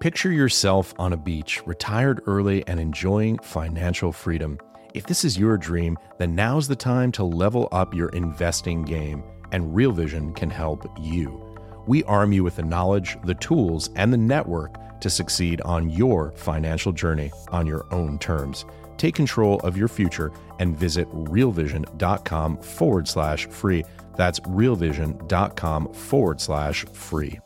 Picture yourself on a beach, retired early and enjoying financial freedom. If this is your dream, then now's the time to level up your investing game, and Real Vision can help you. We arm you with the knowledge, the tools, and the network to succeed on your financial journey on your own terms. Take control of your future and visit realvision.com forward slash free. That's realvision.com forward slash free.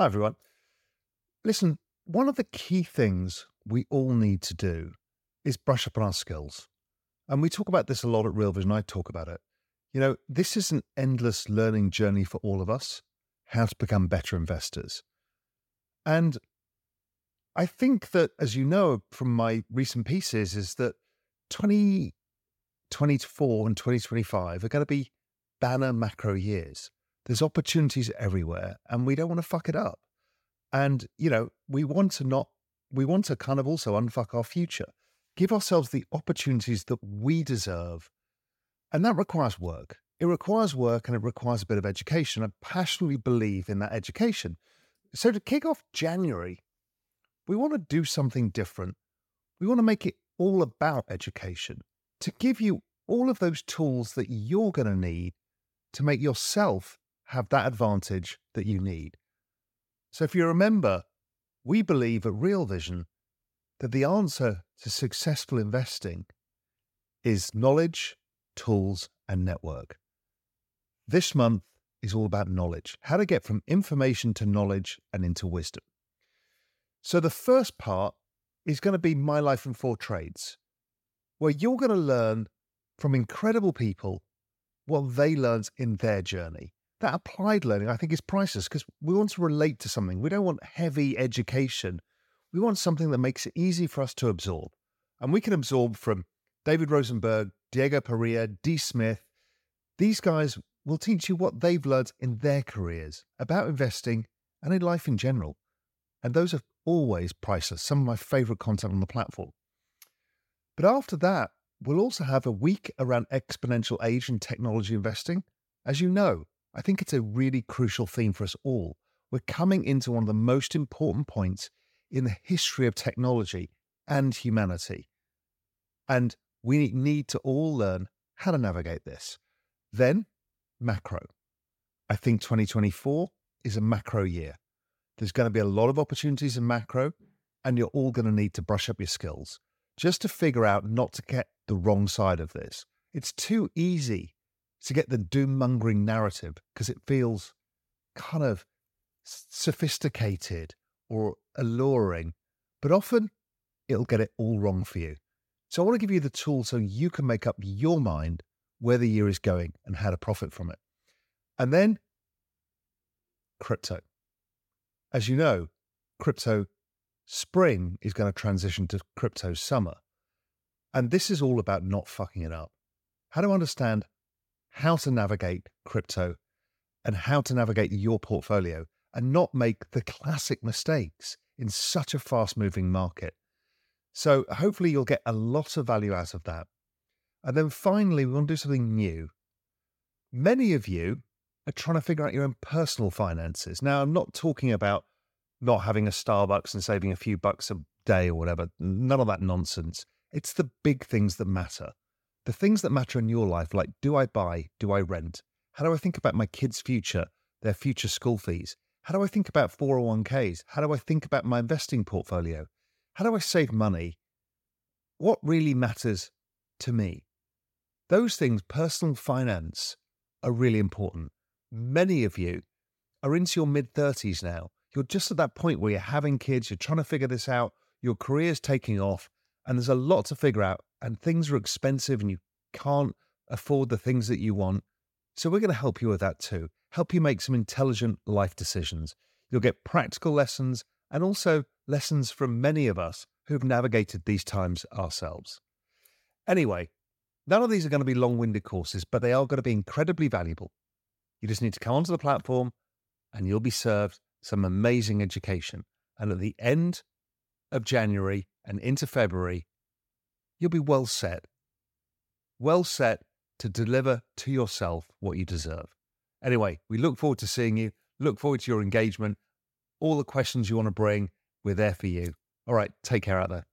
Hi, everyone. Listen, one of the key things we all need to do is brush up on our skills. And we talk about this a lot at Real Vision. I talk about it. You know, this is an endless learning journey for all of us, how to become better investors. And I think that, as you know from my recent pieces, is that 2024 and 2025 are going to be banner macro years. There's opportunities everywhere, and we don't want to fuck it up. And, you know, we want to not, we want to kind of also unfuck our future, give ourselves the opportunities that we deserve. And that requires work. It requires work and it requires a bit of education. I passionately believe in that education. So to kick off January, we want to do something different. We want to make it all about education to give you all of those tools that you're going to need to make yourself have that advantage that you need. So, if you remember, we believe at Real Vision that the answer to successful investing is knowledge, tools, and network. This month is all about knowledge, how to get from information to knowledge and into wisdom. So, the first part is going to be My Life in Four Trades, where you're going to learn from incredible people what they learned in their journey that applied learning, I think, is priceless because we want to relate to something. We don't want heavy education. We want something that makes it easy for us to absorb. And we can absorb from David Rosenberg, Diego Parrilla, Dee Smith. These guys will teach you what they've learned in their careers about investing and in life in general. And those are always priceless, some of my favorite content on the platform. But after that, we'll also have a week around exponential age and technology investing. As you know, I think it's a really crucial theme for us all. We're coming into one of the most important points in the history of technology and humanity. And we need to all learn how to navigate this. Then, macro. I think 2024 is a macro year. There's going to be a lot of opportunities in macro, and you're all going to need to brush up your skills just to figure out not to get the wrong side of this. It's too easy to get the doom mongering narrative because it feels kind of sophisticated or alluring, but often it'll get it all wrong for you. So I want to give you the tool so you can make up your mind where the year is going and how to profit from it. And then crypto. As you know, crypto spring is going to transition to crypto summer. And this is all about not fucking it up. How to understand how to navigate crypto and how to navigate your portfolio and not make the classic mistakes in such a fast moving market. So, hopefully, you'll get a lot of value out of that. And then finally, we want to do something new. Many of you are trying to figure out your own personal finances. Now, I'm not talking about not having a Starbucks and saving a few bucks a day or whatever, none of that nonsense. It's the big things that matter. The things that matter in your life, like do I buy, do I rent? How do I think about my kids' future, their future school fees? How do I think about 401ks? How do I think about my investing portfolio? How do I save money? What really matters to me? Those things, personal finance, are really important. Many of you are into your mid 30s now. You're just at that point where you're having kids, you're trying to figure this out, your career's taking off, and there's a lot to figure out and things are expensive and you can't afford the things that you want. So we're going to help you with that too. Help you make some intelligent life decisions. You'll get practical lessons and also lessons from many of us who've navigated these times ourselves. Anyway, none of these are going to be long winded courses, but they are going to be incredibly valuable. You just need to come onto the platform and you'll be served some amazing education. And at the end of January and into February, you'll be well set, well set to deliver to yourself what you deserve. Anyway, we look forward to seeing you, look forward to your engagement. All the questions you want to bring, we're there for you. All right, take care out there.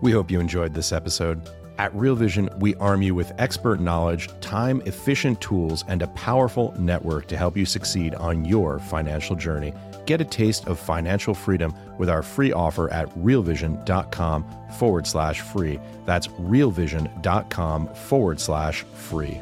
We hope you enjoyed this episode. At Real Vision, we arm you with expert knowledge, time efficient tools, and a powerful network to help you succeed on your financial journey. Get a taste of financial freedom with our free offer at realvision.com forward slash free. That's realvision.com forward slash free.